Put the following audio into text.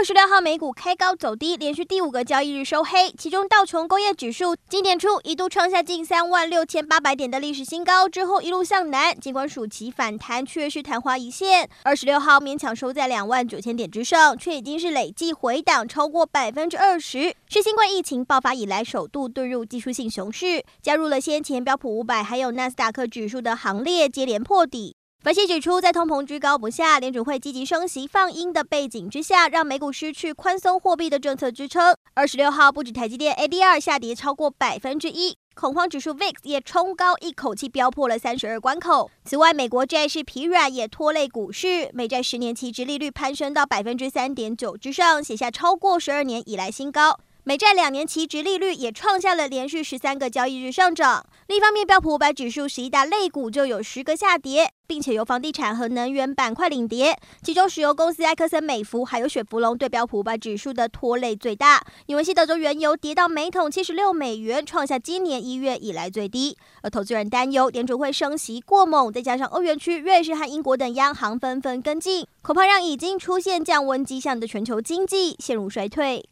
二十六号美股开高走低，连续第五个交易日收黑。其中道琼工业指数今年初一度创下近三万六千八百点的历史新高，之后一路向南。尽管暑期反弹却是昙花一现，二十六号勉强收在两万九千点之上，却已经是累计回档超过百分之二十，是新冠疫情爆发以来首度遁入技术性熊市，加入了先前标普五百还有纳斯达克指数的行列，接连破底。分析指出，在通膨居高不下、联准会积极升息放鹰的背景之下，让美股失去宽松货币的政策支撑。二十六号，不止台积电 ADR 下跌超过百分之一，恐慌指数 VIX 也冲高，一口气飙破了三十二关口。此外，美国债市疲软也拖累股市，美债十年期殖利率攀升到百分之三点九之上，写下超过十二年以来新高。美债两年期殖利率也创下了连续十三个交易日上涨。另一方面，标普五百指数十一大类股就有十个下跌，并且由房地产和能源板块领跌。其中，石油公司埃克森美孚还有雪佛龙对标普五百指数的拖累最大。因为西德州原油跌到每桶七十六美元，创下今年一月以来最低。而投资人担忧联准会升息过猛，再加上欧元区、瑞士和英国等央行纷纷跟进，恐怕让已经出现降温迹象的全球经济陷入衰退。